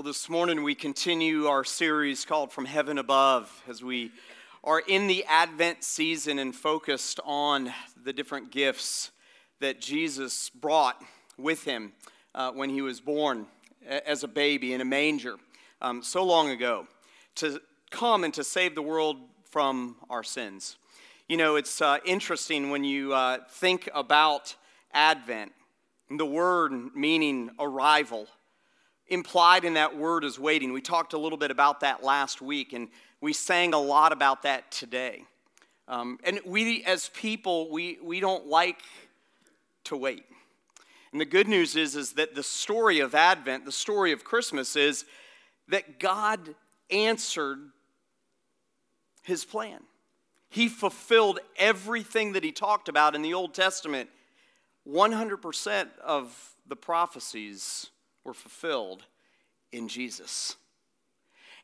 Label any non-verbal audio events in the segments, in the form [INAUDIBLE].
Well, this morning we continue our series called From Heaven Above as we are in the Advent season and focused on the different gifts that Jesus brought with him uh, when he was born as a baby in a manger um, so long ago to come and to save the world from our sins. You know, it's uh, interesting when you uh, think about Advent, the word meaning arrival implied in that word is waiting. We talked a little bit about that last week, and we sang a lot about that today. Um, and we, as people, we, we don't like to wait. And the good news is, is that the story of Advent, the story of Christmas, is that God answered his plan. He fulfilled everything that he talked about in the Old Testament. 100% of the prophecies were fulfilled in Jesus.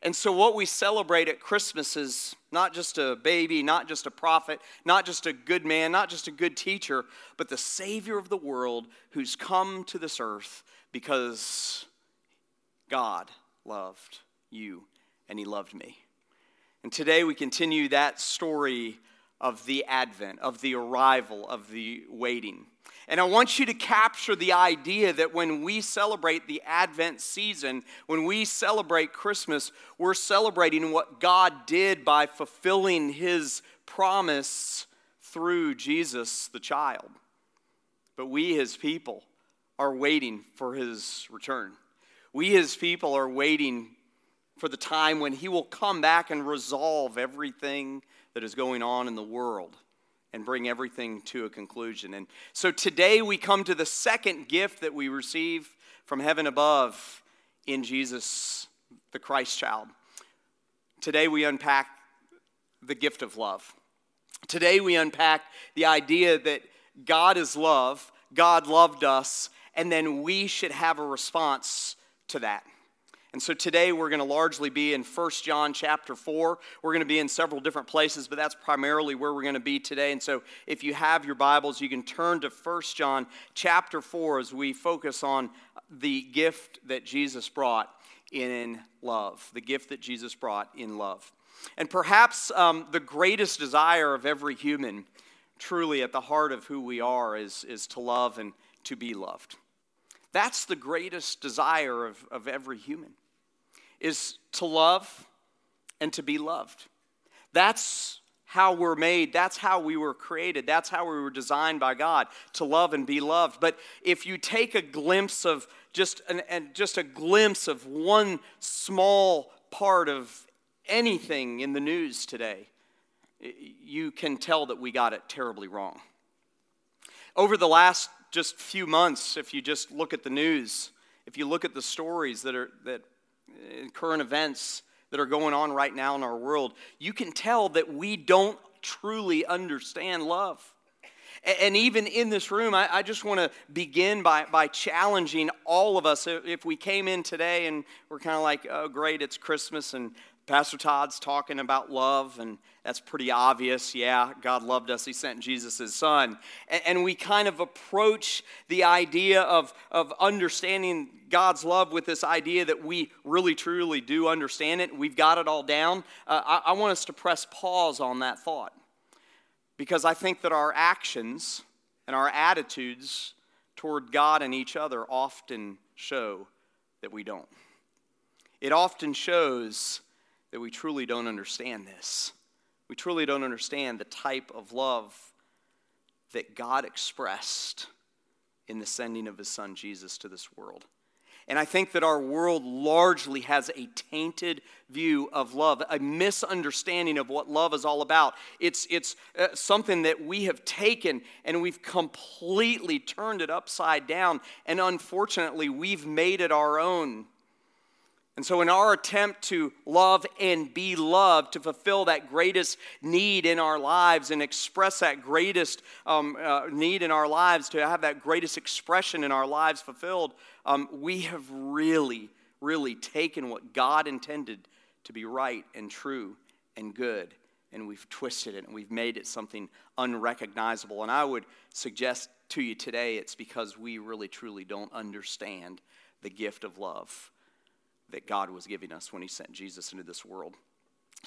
And so, what we celebrate at Christmas is not just a baby, not just a prophet, not just a good man, not just a good teacher, but the Savior of the world who's come to this earth because God loved you and He loved me. And today we continue that story of the advent, of the arrival, of the waiting. And I want you to capture the idea that when we celebrate the Advent season, when we celebrate Christmas, we're celebrating what God did by fulfilling his promise through Jesus the child. But we, his people, are waiting for his return. We, his people, are waiting for the time when he will come back and resolve everything that is going on in the world and bring everything to a conclusion. And so today we come to the second gift that we receive from heaven above in Jesus, the Christ child. Today we unpack the gift of love. Today we unpack the idea that God is love, God loved us, and then we should have a response to that. And so today we're going to largely be in 1 John chapter 4. We're going to be in several different places, but that's primarily where we're going to be today. And so if you have your Bibles, you can turn to 1 John chapter 4 as we focus on the gift that Jesus brought in love. The gift that Jesus brought in love. And perhaps um, the greatest desire of every human, truly at the heart of who we are, is, is to love and to be loved. That's the greatest desire of, of every human is to love and to be loved. That's how we're made. That's how we were created. That's how we were designed by God to love and be loved. But if you take a glimpse of just an, and just a glimpse of one small part of anything in the news today, you can tell that we got it terribly wrong. Over the last just few months, if you just look at the news, if you look at the stories that are that Uh, current events that are going on right now in our world, you can tell that we don't truly understand love. And even in this room, I, just want to begin by, by challenging all of us. If we came in today and we're kind of like, oh, great, it's Christmas, and Pastor Todd's talking about love, and that's pretty obvious. Yeah, God loved us. He sent Jesus, his son. And, we kind of approach the idea of, of understanding God's love with this idea that we really, truly do understand it. We've got it all down. Uh, I, I want us to press pause on that thought because I think that our actions and our attitudes toward God and each other often show that we don't. It often shows that we truly don't understand this. We truly don't understand the type of love that God expressed in the sending of his son Jesus to this world. And I think that our world largely has a tainted view of love, a misunderstanding of what love is all about. It's, it's uh, something that we have taken and we've completely turned it upside down. And unfortunately, we've made it our own. And so, in our attempt to love and be loved, to fulfill that greatest need in our lives and express that greatest um, uh, need in our lives, to have that greatest expression in our lives fulfilled, um, we have really, really taken what God intended to be right and true and good, and we've twisted it and we've made it something unrecognizable. And I would suggest to you today it's because we really, truly don't understand the gift of love that God was giving us when He sent Jesus into this world.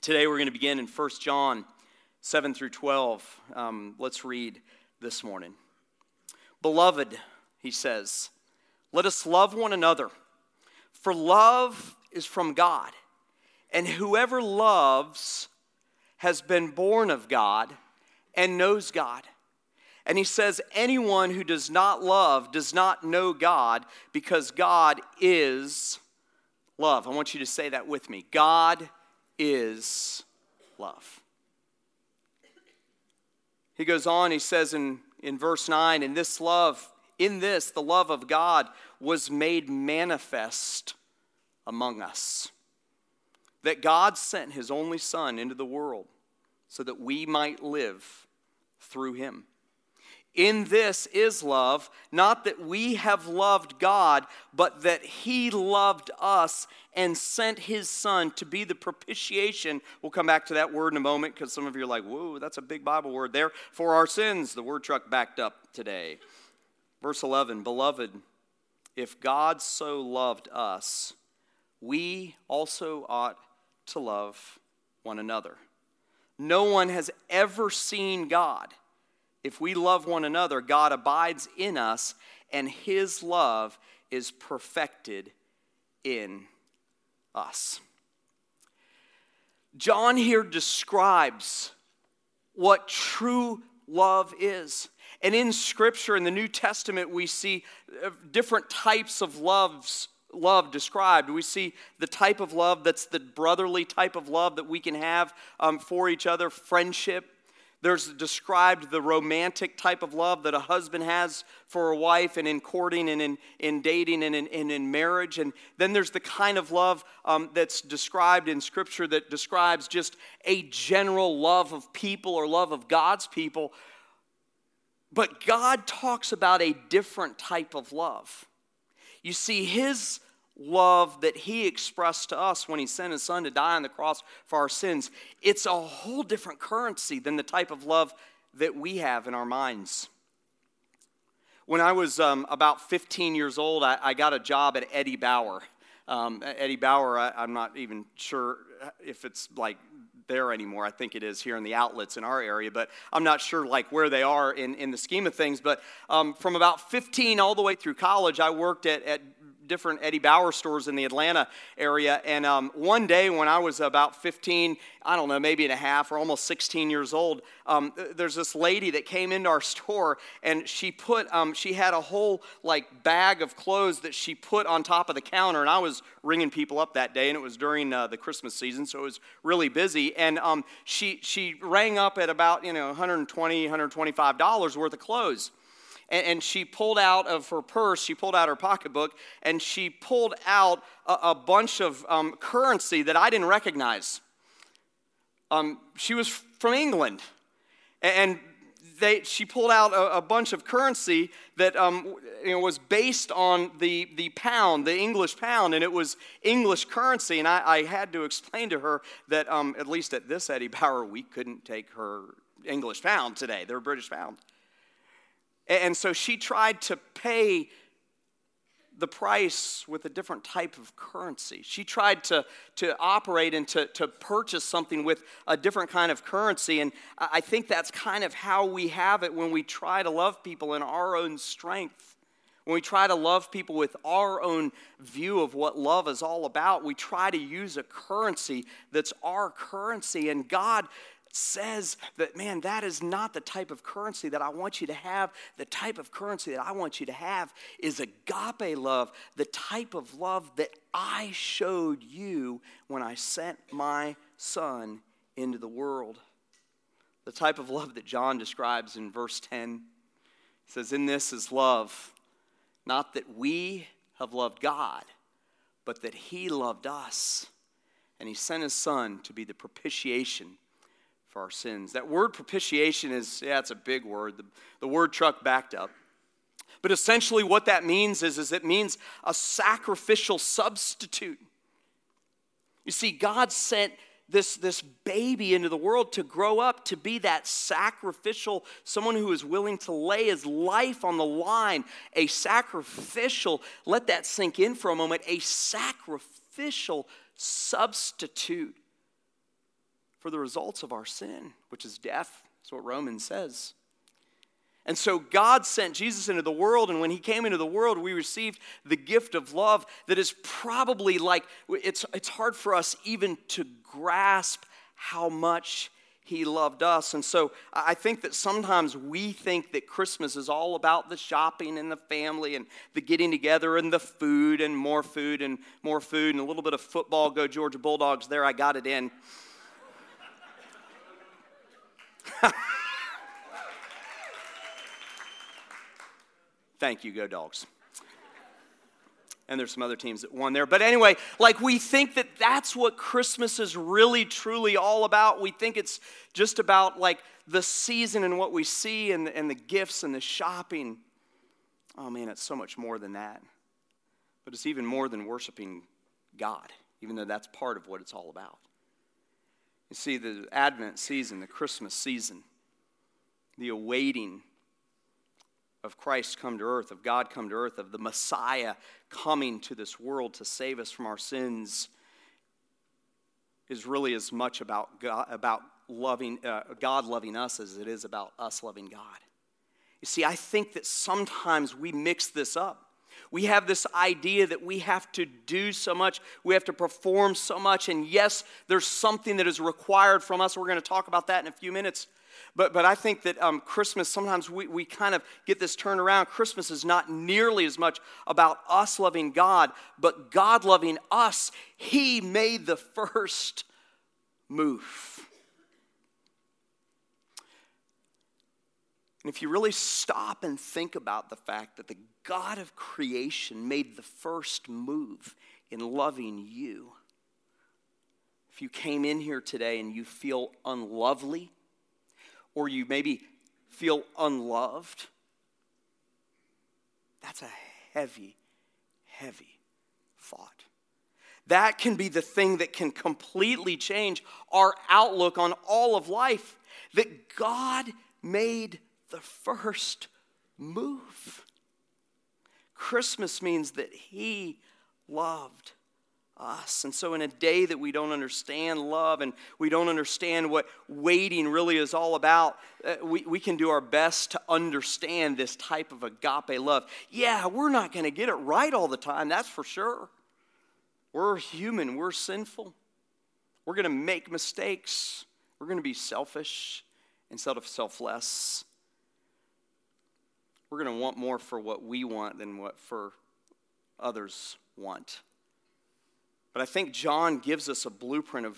Today we're going to begin in 1 John 7 through 12. Um, let's read this morning. Beloved, he says, let us love one another, for love is from God, and whoever loves has been born of God and knows God. And he says, anyone who does not love does not know God because God is love. I want you to say that with me. God is love. He goes on, he says in, in verse 9, in this love, in this, the love of God was made manifest among us. That God sent his only Son into the world so that we might live through him. In this is love, not that we have loved God, but that He loved us and sent His Son to be the propitiation. We'll come back to that word in a moment because some of you are like, whoa, that's a big Bible word there. For our sins, the word truck backed up today. Verse 11 Beloved, if God so loved us, we also ought to love one another. No one has ever seen God. If we love one another, God abides in us, and his love is perfected in us. John here describes what true love is. And in Scripture, in the New Testament, we see uh, different types of loves love described. We see the type of love that's the brotherly type of love that we can have um, for each other, friendship, there's described the romantic type of love that a husband has for a wife, and in courting, and in, in dating, and in, in marriage. And then there's the kind of love um, that's described in Scripture that describes just a general love of people or love of God's people. But God talks about a different type of love. You see, His love that he expressed to us when he sent his son to die on the cross for our sins, it's a whole different currency than the type of love that we have in our minds. When I was um, about 15 years old, I, I, got a job at Eddie Bauer. Um, Eddie Bauer, I, I'm not even sure if it's like there anymore. I think it is here in the outlets in our area, but I'm not sure like where they are in, in the scheme of things. But um, from about 15 all the way through college, I worked at, at different Eddie Bauer stores in the Atlanta area. And um, one day when I was about 15, I don't know, maybe and a half or almost 16 years old, um, there's this lady that came into our [LAUGHS] store and she put, um, she had a whole like bag of clothes that she put on top of the counter. And I was ringing people up that day and it was during uh, the Christmas season, so it was really busy. And um, she, she rang up at about, you know, 120, $125 worth of clothes and, and she pulled out of her purse, she pulled out her pocketbook, and she pulled out a, a bunch of um, currency that I didn't recognize. Um, she was from England, and they, she pulled out a, a, bunch of currency that um, you know, was based on the, the pound, the English pound, and it was English currency. And I, I had to explain to her that, um, at least at this Eddie Bauer, we couldn't take her English pound today. They're British pound. And so she tried to pay the price with a different type of currency. She tried to, to operate and to, to purchase something with a different kind of currency. And I think that's kind of how we have it when we try to love people in our own strength. When we try to love people with our own view of what love is all about, we try to use a currency that's our currency. And God says that, man, that is not the type of currency that I want you to have. The type of currency that I want you to have is agape love, the type of love that I showed you when I sent my son into the world. The type of love that John describes in verse 10 he says, In this is love, not that we have loved God, but that he loved us. And he sent his son to be the propitiation for our sins. That word propitiation is, yeah, it's a big word. The, the word truck backed up. But essentially, what that means is, is it means a sacrificial substitute. You see, God sent this, this baby into the world to grow up to be that sacrificial, someone who is willing to lay his life on the line, a sacrificial, let that sink in for a moment, a sacrificial sacrificial substitute for the results of our sin, which is death. That's what Romans says. And so God sent Jesus into the world, and when he came into the world, we received the gift of love that is probably like, it's, it's hard for us even to grasp how much he loved us. And so I think that sometimes we think that Christmas is all about the shopping and the family and the getting together and the food and more food and more food and a little bit of football. Go Georgia Bulldogs. There, I got it in. [LAUGHS] Thank you, go dogs. And there's some other teams that won there. But anyway, like we think that that's what Christmas is really, truly all about. We think it's just about like the season and what we see and, and the gifts and the shopping. Oh man, it's so much more than that. But it's even more than worshiping God, even though that's part of what it's all about. You see, the Advent season, the Christmas season, the awaiting of Christ come to earth, of God come to earth, of the Messiah coming to this world to save us from our sins is really as much about God, about loving, uh, God loving us as it is about us loving God. You see, I think that sometimes we mix this up. We have this idea that we have to do so much, we have to perform so much, and yes, there's something that is required from us. We're going to talk about that in a few minutes. But, but I think that um, Christmas, sometimes we, we kind of get this turned around. Christmas is not nearly as much about us loving God, but God loving us. He made the [LAUGHS] first move. And if you really stop and think about the fact that the God of creation made the first move in loving you, if you came in here today and you feel unlovely, or you maybe feel unloved, that's a heavy, heavy thought. That can be the thing that can completely change our outlook on all of life. That God made the first move. Christmas means that He loved us. And so, in a day that we don't understand love and we don't understand what waiting really is all about, uh, we, we can do our best to understand this type of agape love. Yeah, we're not going to get it right all the time, that's for sure. We're human, we're sinful. We're going to make mistakes. We're going to be selfish instead of selfless. We're going to want more for what we want than what for others want. But I think John gives us a blueprint of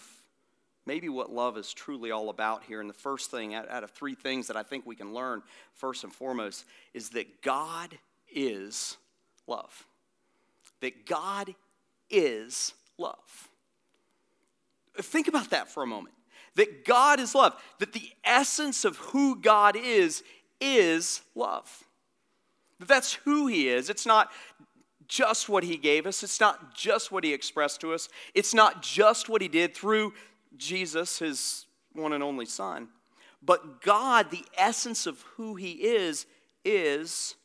maybe what love is truly all about here. And the first thing, out of three things that I think we can learn, first and foremost, is that God is love. That God is love. Think about that for a moment. That God is love. That the essence of who God is, is love. That that's who He is. It's not just what He gave us, it's not just what He expressed to us, it's not just what He did through Jesus, His one and only Son. But God, the essence of who He is, is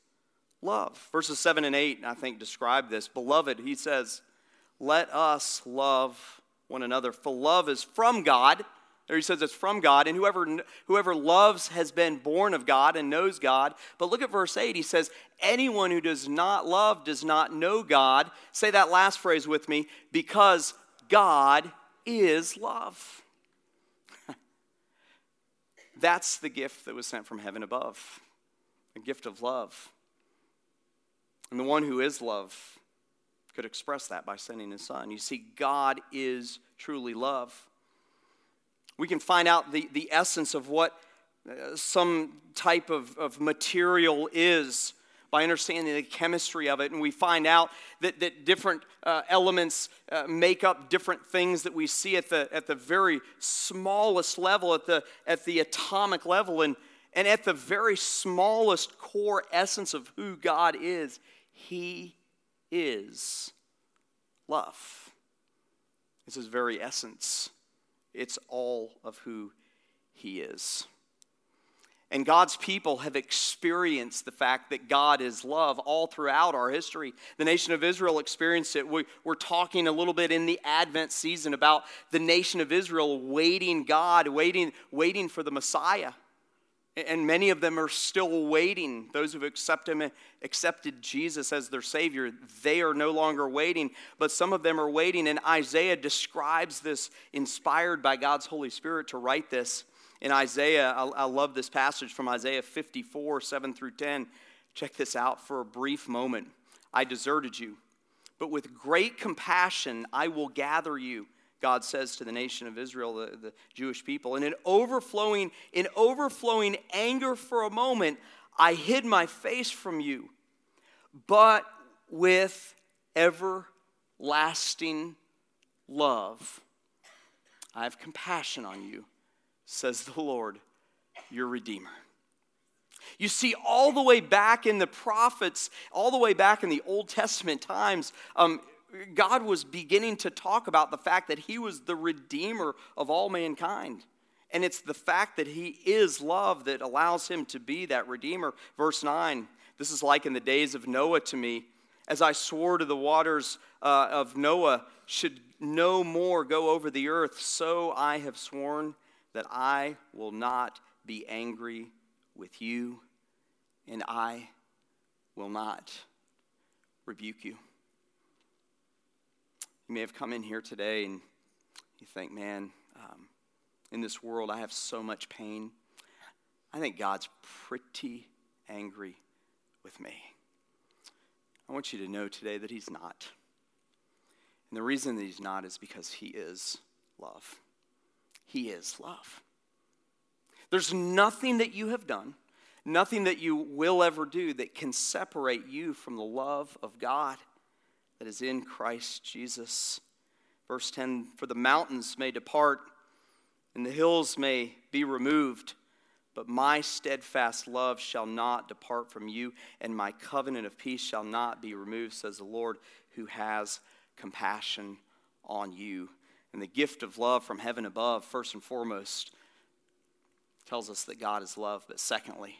love. Verses 7 and 8, I think, describe this. Beloved, He says, let us love one another, for love is from God there he says it's from God, and whoever, whoever loves has been born of God and knows God. But look at verse 8. He says, Anyone who does not love does not know God. Say that last phrase with me because God is love. [LAUGHS] That's the gift that was sent from heaven above a gift of love. And the one who is love could express that by sending his son. You see, God is truly love we can find out the, the essence of what uh, some type of, of material is by understanding the chemistry of it. And we find out that, that different uh, elements uh, make up different things that we see at the, at the very smallest level, at the, at the atomic level, and, and at the very smallest core essence of who God is. He is love. It's his very essence. It's all of who he is. And God's people have experienced the fact that God is love all throughout our history. The nation of Israel experienced it. We, are talking a little bit in the Advent season about the nation of Israel waiting God, waiting, waiting for the Messiah. And many of them are still waiting. Those who've accepted, accepted Jesus as their Savior, they are no longer waiting, but some of them are waiting. And Isaiah describes this, inspired by God's Holy Spirit to write this. In Isaiah, I, I love this passage from Isaiah 54, 7 through 10. Check this out for a brief moment. I deserted you, but with great compassion I will gather you. God says to the nation of Israel, the, the Jewish people. And in overflowing, in overflowing anger for a moment, I hid my face from you. But with everlasting love, I have compassion on you says the Lord, your Redeemer. You see, all the way back in the prophets, all the way back in the Old Testament times, um, God was beginning to talk about the fact that He was the Redeemer of all mankind. And it's the fact that He is love that allows Him to be that Redeemer. Verse 9 this is like in the days of Noah to me. As I swore to the waters uh, of Noah should no more go over the earth, so I have sworn that I will not be angry with you, and I will not rebuke you. You may have come in here today and you think, man, um, in this world I have so much pain. I think God's pretty angry with me. I want you to know today that He's not. And the reason that He's not is because He is love. He is love. There's nothing that you have done, nothing that you will ever do that can separate you from the love of God that is in Christ Jesus. Verse 10 For the mountains may depart and the hills may be removed, but my steadfast love shall not depart from you, and my covenant of peace shall not be removed, says the Lord, who has compassion on you and the gift of love from heaven above, first and foremost, tells us that God is love. But secondly,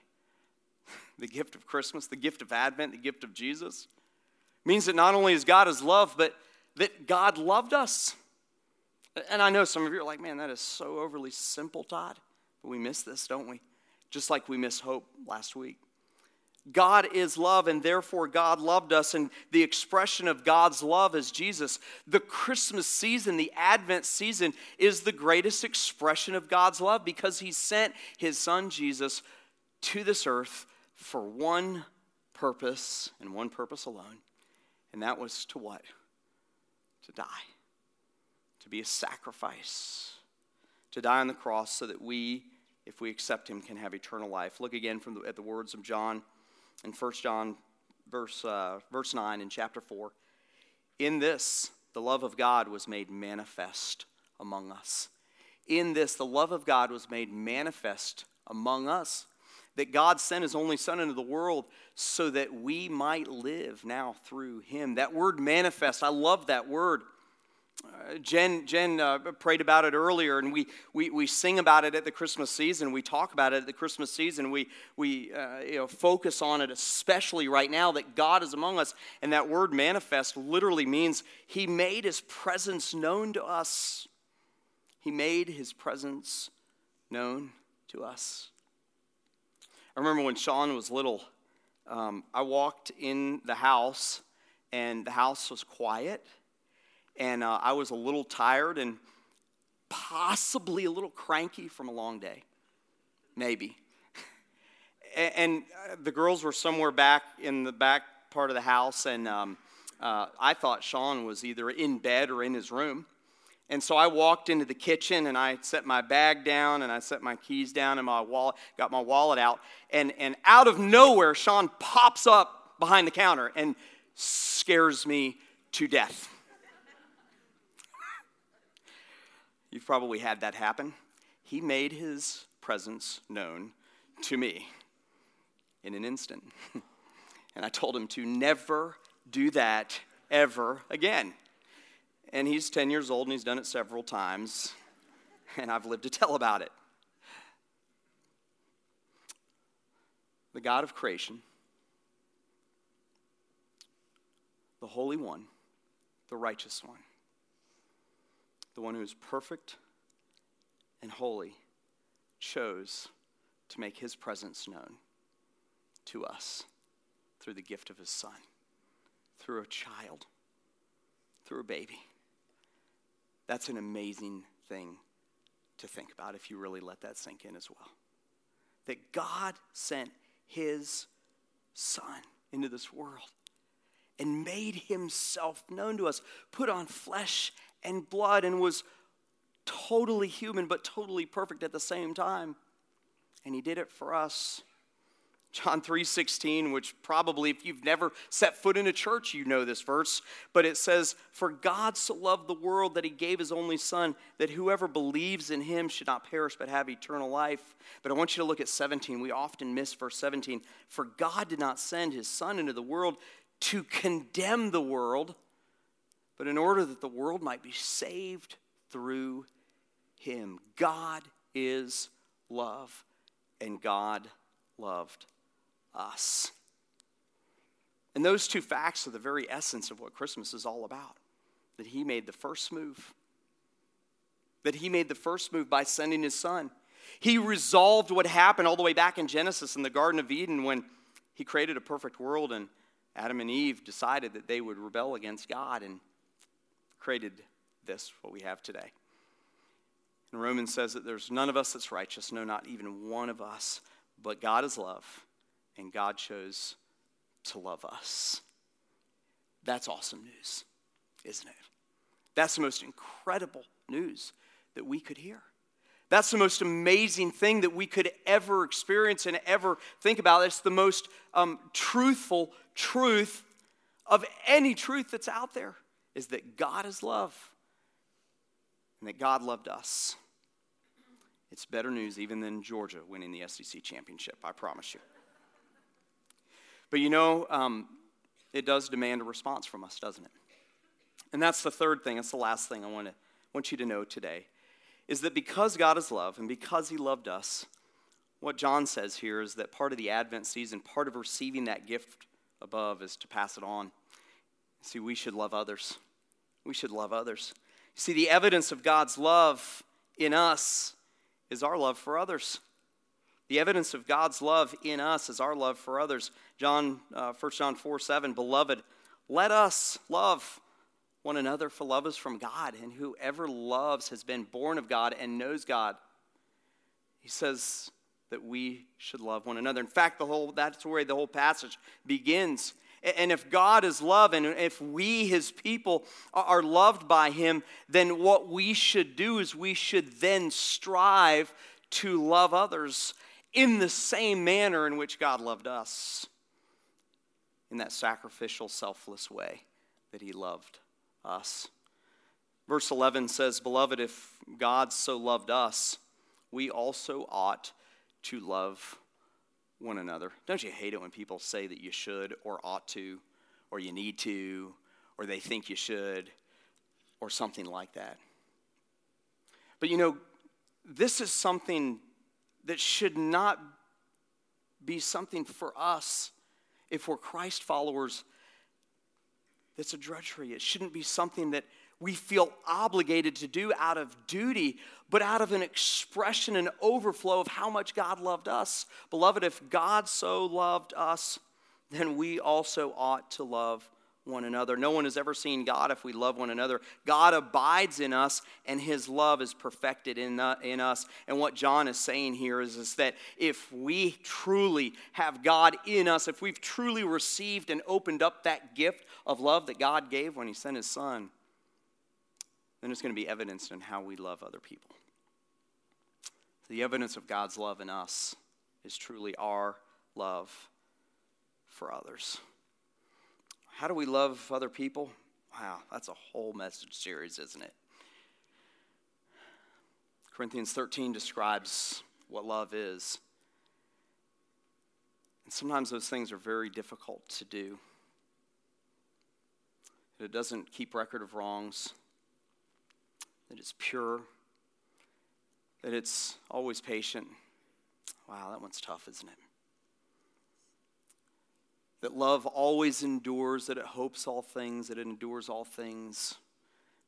[LAUGHS] the gift of Christmas, the gift of Advent, the gift of Jesus means that not only is God is love, but that God loved us. And I know some of you are like, man, that is so overly simple, Todd. But we miss this, don't we? Just like we missed hope last week. God is love, and therefore God loved us. And the expression of God's love is Jesus. The Christmas season, the Advent season, is the greatest expression of God's love because He sent His Son Jesus to this earth for one purpose and one purpose alone. And that was to what? To die, to be a sacrifice, to die on the cross so that we, if we accept Him, can have eternal life. Look again from the, at the words of John in 1 John verse, uh, verse 9 in chapter 4. In this, the love of God was made manifest among us. In this, the love of God was made manifest among us. That God sent his only Son into the world so that we might live now through him. That word manifest, I love that word. Uh, Jen, Jen uh, prayed about it earlier, and we, we, we sing about it at the Christmas season. We talk about it at the Christmas season. We, we uh, you know, focus on it, especially right now, that God is among us. And that word manifest literally means He made His presence known to us. He made His presence known to us. I remember when Sean was little, um, I walked in the house, and the house was quiet and uh, I was a little tired and possibly a little cranky from a long day. Maybe. [LAUGHS] and, uh, the girls were somewhere back in the back part of the house, and um, uh, I thought Sean was either in bed or in his room. And so I walked into the kitchen and I set my bag down and I set my keys down and my wallet, got my wallet out. And, and out of nowhere, Sean pops up behind the counter and scares me to death. [LAUGHS] You've probably had that happen. He made his presence known to me in an instant. [LAUGHS] and I told him to never do that ever again. And he's 10 years old and he's done it several times. And I've lived to tell about it. the God of creation, the Holy One, the righteous one, the one who is perfect and holy, chose to make his presence known to us through the gift of his son, through a child, through a baby. That's an amazing thing to think about if you really let that sink in as well. That God sent his son into this world and made himself known to us, put on flesh and blood, and was totally human but totally perfect at the same time. And he did it for us. John 3:16 which probably if you've never set foot in a church you know this verse but it says for God so loved the world that he gave his only son that whoever believes in him should not perish but have eternal life. But I want you to look at 17 we often miss verse 17 for God did not send his son into the world to condemn the world but in order that the world might be saved through him. God is love and God loved us. And those two facts are the very essence of what Christmas is all about that He made the first move, that He made the first move by sending His Son. He resolved what happened all the way back in Genesis in the Garden of Eden when He created a perfect world and Adam and Eve decided that they would rebel against God and created this, what we have today. And Romans says that there's none of us that's righteous, no, not even one of us, but God is love and God chose to love us. That's awesome news, isn't it? That's the most incredible news that we could hear. That's the most amazing thing that we could ever experience and ever think about. It's the most um, truthful truth of any truth that's out there is that God is love and that God loved us. It's better news even than Georgia winning the SEC championship, I promise you. But you know, um, it does demand a response from us, doesn't it? And that's the third thing, that's the last thing I want, to, want you to know today, is that because God is love and because He loved us, what John says here is that part of the Advent season, part of receiving that gift above is to pass it on. See, we should love others. We should love others. See, the evidence of God's love in us is our love for others. The evidence of God's love in us is our love for others. John, uh, 1 John 4 7, Beloved, let us love one another, for love is from God, and whoever loves has been born of God and knows God. He says that we should love one another. In fact, the whole, that's where the whole passage begins. And if God is love, and if we, his people, are loved by him, then what we should do is we should then strive to love others in the same manner in which God loved us, in that sacrificial, selfless way that He loved us. Verse 11 says, Beloved, if God so loved us, we also ought to love one another. Don't you hate it when people say that you should or ought to, or you need to, or they think you should, or something like that? But you know, this is something that should not be something for us if we're Christ followers that's a drudgery. It shouldn't be something that we feel obligated to do out of duty, but out of an expression and overflow of how much God loved us. Beloved, if God so loved us, then we also ought to love one another. No one has ever seen God if we love one another. God abides in us, and his love is perfected in, uh, in us. And what John is saying here is, is that if we truly have God in us, if we've truly received and opened up that gift of love that God gave when he sent his son, then it's going to be evidenced in how we love other people. The evidence of God's love in us is truly our love for others. How do we love other people? Wow, that's a whole message series, isn't it? Corinthians 13 describes what love is. And sometimes those things are very difficult to do. It doesn't keep record of wrongs, that it's pure, that it's always patient. Wow, that one's tough, isn't it? That love always endures, that it hopes all things, that it endures all things.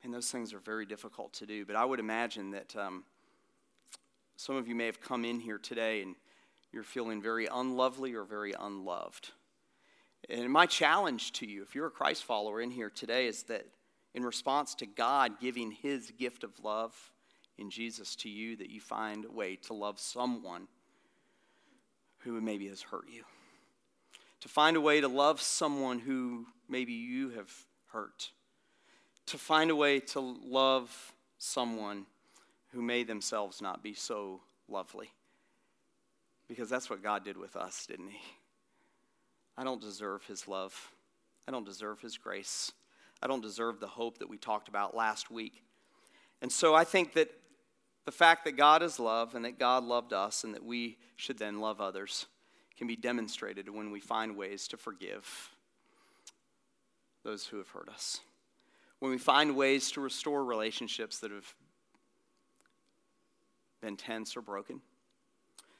And those things are very difficult to do. But I would imagine that um, some of you may have come in here today and you're feeling very unlovely or very unloved. And my challenge to you, if you're a Christ follower in here today, is that in response to God giving his gift of love in Jesus to you, that you find a way to love someone who maybe has hurt you. To find a way to love someone who maybe you have hurt. To find a way to love someone who may themselves not be so lovely. Because that's what God did with us, didn't He? I don't deserve His love. I don't deserve His grace. I don't deserve the hope that we talked about last week. And so I think that the fact that God is love and that God loved us and that we should then love others can be demonstrated when we find ways to forgive those who have hurt us. When we find ways to restore relationships that have been tense or broken.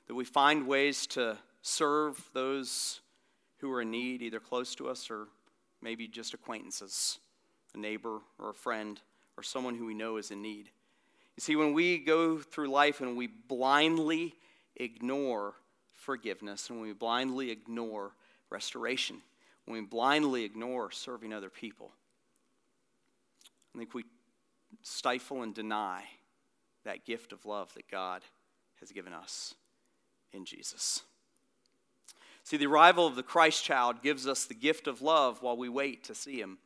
That we find ways to serve those who are in need, either close to us or maybe just acquaintances, a neighbor or a friend or someone who we know is in need. You see, when we go through life and we blindly ignore forgiveness and when we blindly ignore restoration, when we blindly ignore serving other people, I think we stifle and deny that gift of love that God has given us in Jesus. See, the arrival of the Christ child gives us the gift of love while we wait to see him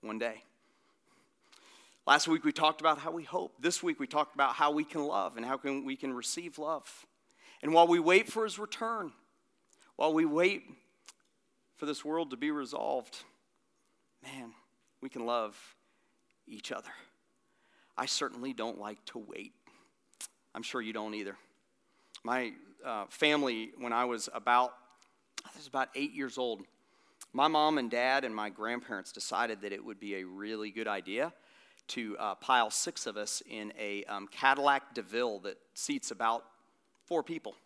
one day. Last week we talked about how we hope. This week we talked about how we can love and how can we can receive love. And while we wait for his return, while we wait for this world to be resolved, man, we can love each other. I certainly don't like to wait. I'm sure you don't either. My uh, family, when I was about, I was about eight years old, my mom and dad and my grandparents decided that it would be a really good idea to uh, pile six of us in a um, Cadillac DeVille that seats about four people.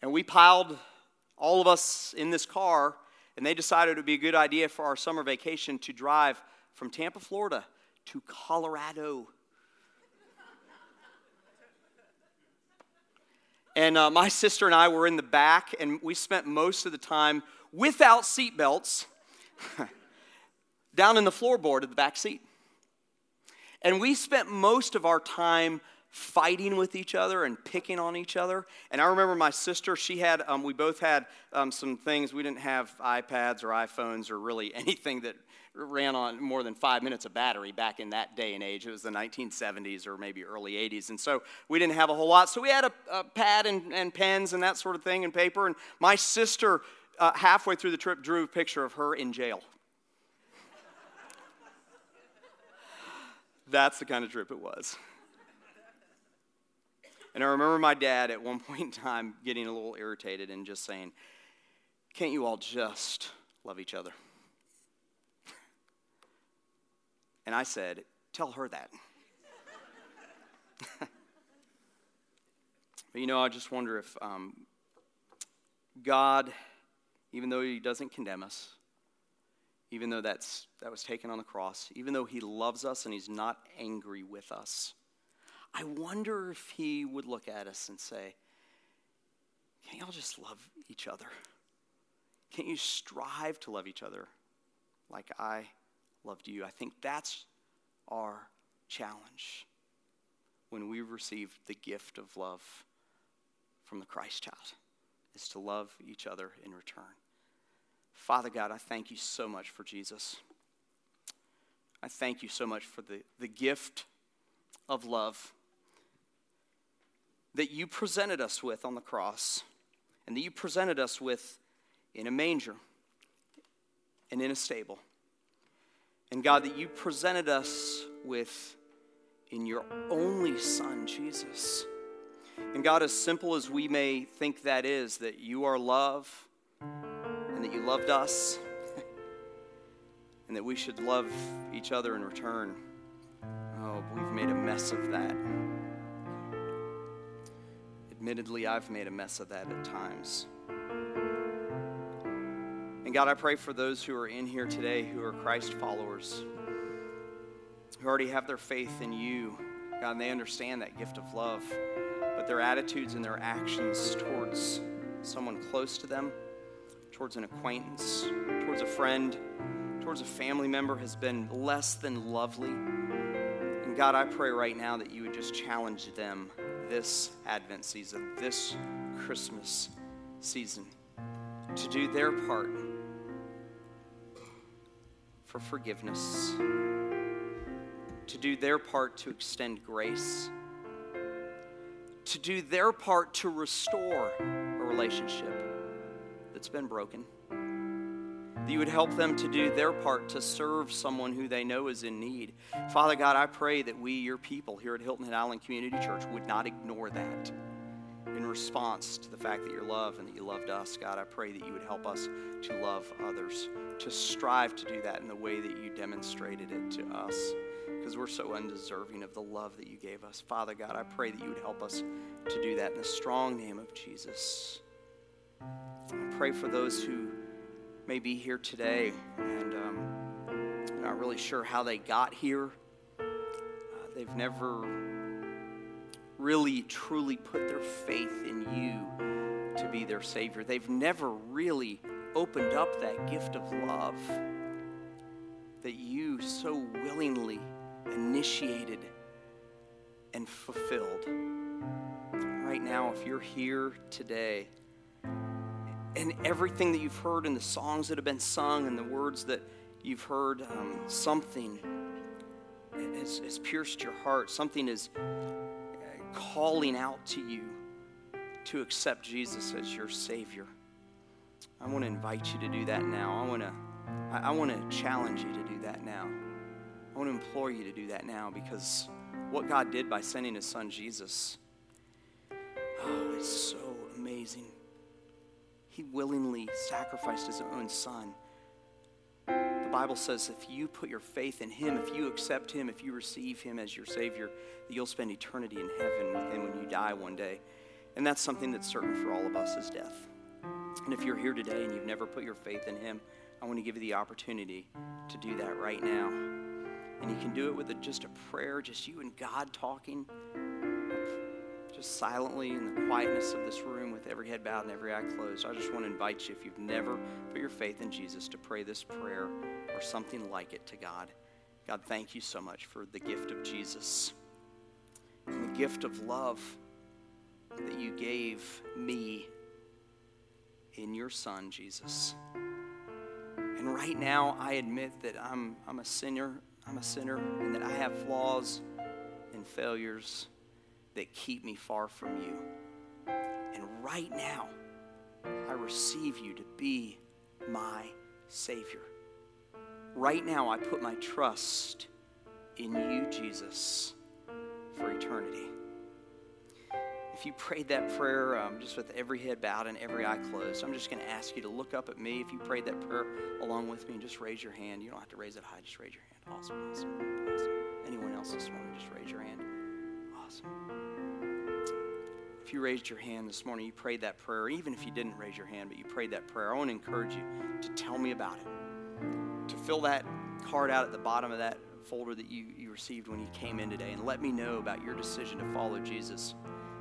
And we piled all of us in this car, and they decided it would be a good idea for our summer vacation to drive from Tampa, Florida to Colorado. And uh, my sister and I were in the back, and we spent most of the time without seatbelts [LAUGHS] down in the floorboard of the back seat. And we spent most of our time fighting with each other and picking on each other. And I remember my sister, she had, um, we both had um, some things. We didn't have iPads or iPhones or really [LAUGHS] anything that ran on more than five minutes of battery back in that day and age. It was the 1970s or maybe early 80s. And so we didn't have a whole lot. So we had a, a pad and, and, pens and that sort of thing and paper. And my sister, uh, halfway through the trip, drew a picture of her in jail. [LAUGHS] That's the kind of trip it was. And I remember my dad at one [LAUGHS] point in time getting a little irritated and just saying, Can't you all just love each other? And I said, Tell her that. [LAUGHS] but you know, I just wonder if um, God, even though He doesn't condemn us, even though that's, that was taken on the cross, even though He loves us and He's not angry with us, I wonder if He would look at us and say, Can't y'all just love each other? Can't you strive to love each other like I loved you. I think that's our challenge when we receive the gift of love from the Christ child is to love each other in return. Father God, I thank you so much for Jesus. I thank you so much for the, the gift of love that you presented us with on the cross and that you presented us with in a manger and in a stable. And God, that you presented us with in your only Son, Jesus. And God, as simple as we may think that is, that you are love and that you loved us [LAUGHS] and that we should love each other in return. Oh, we've made a mess of that. Admittedly, I've made a mess of that at times. And God, I pray for those who are in here today who are Christ followers, who already have their faith in you. God, and they understand that gift of love, but their attitudes and their actions towards someone close to them, towards an acquaintance, towards a friend, towards a family member has been less than lovely. And God, I pray right now that you would just challenge them this Advent season, this Christmas season, to do their part for forgiveness, to do their part to extend grace, to do their part to restore a relationship that's been broken. That you would help them to do their part to serve someone who they know is in need. Father God, I pray that we, your people here at Hilton Head Island Community Church, would not ignore that in response to the fact that you're love and that you loved us. God, I pray that you would help us to love others, to strive to do that in the way that you demonstrated it to us because we're so undeserving of the love that you gave us. Father God, I pray that you would help us to do that in the strong name of Jesus. I pray for those who may be here today and um, not really sure how they got here. Uh, they've never really truly put their faith in you to be their Savior. They've never really opened up that gift of love that you so willingly initiated and fulfilled. Right now, if you're here today, and everything that you've heard and the songs that have been sung and the words that you've heard, um, something has, has pierced your heart. Something is calling out to you to accept Jesus as your Savior. I want to invite you to do that now. I want to, I want to challenge you to do that now. I want to implore you to do that now because what God did by sending His Son Jesus, oh, it's so amazing. He willingly sacrificed His own Son. The Bible says if you put your faith in Him, if you accept Him, if you receive Him as your Savior, that you'll spend eternity in heaven with Him when you die one day. And that's something that's certain for all of us is death. And if you're here today and you've never put your faith in Him, I want to give you the opportunity to do that right now. And you can do it with a, just a prayer, just you and God talking, just silently in the quietness of this room with every head bowed and every eye closed. I just want to invite you, if you've never put your faith in Jesus, to pray this prayer or something like it to God. God, thank you so much for the gift of Jesus and the gift of love that you gave me in your Son, Jesus. And right now, I admit that I'm, I'm a sinner. I'm a sinner and that I have flaws and failures that keep me far from you. And right now, I receive you to be my Savior. Right now, I put my trust in you, Jesus, for eternity. If you prayed that prayer um, just with every head bowed and every eye closed, I'm just going to ask you to look up at me. If you prayed that prayer along with me, and just raise your hand. You don't have to raise it high, just raise your hand. Awesome, awesome, awesome. Anyone else this morning, just raise your hand. Awesome. If you raised your hand this morning, you prayed that prayer, even if you didn't raise your hand, but you prayed that prayer, I want to encourage you to tell me about it. To fill that card out at the bottom of that folder that you, you received when you came in today and let me know about your decision to follow Jesus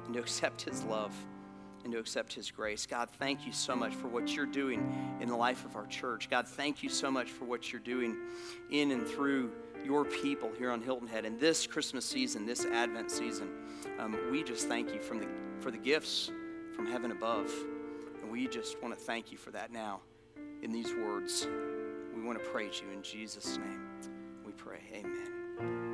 and to [LAUGHS] accept his love and to accept his grace. God, thank you so much for what you're doing in the life of our church. God, thank you so much for what you're doing in and through your people here on Hilton Head. And this Christmas season, this Advent season, um, we just thank you from the, for the gifts from heaven above. And we just want to thank you for that now in these words. We want to praise you in Jesus' name. We pray. Amen.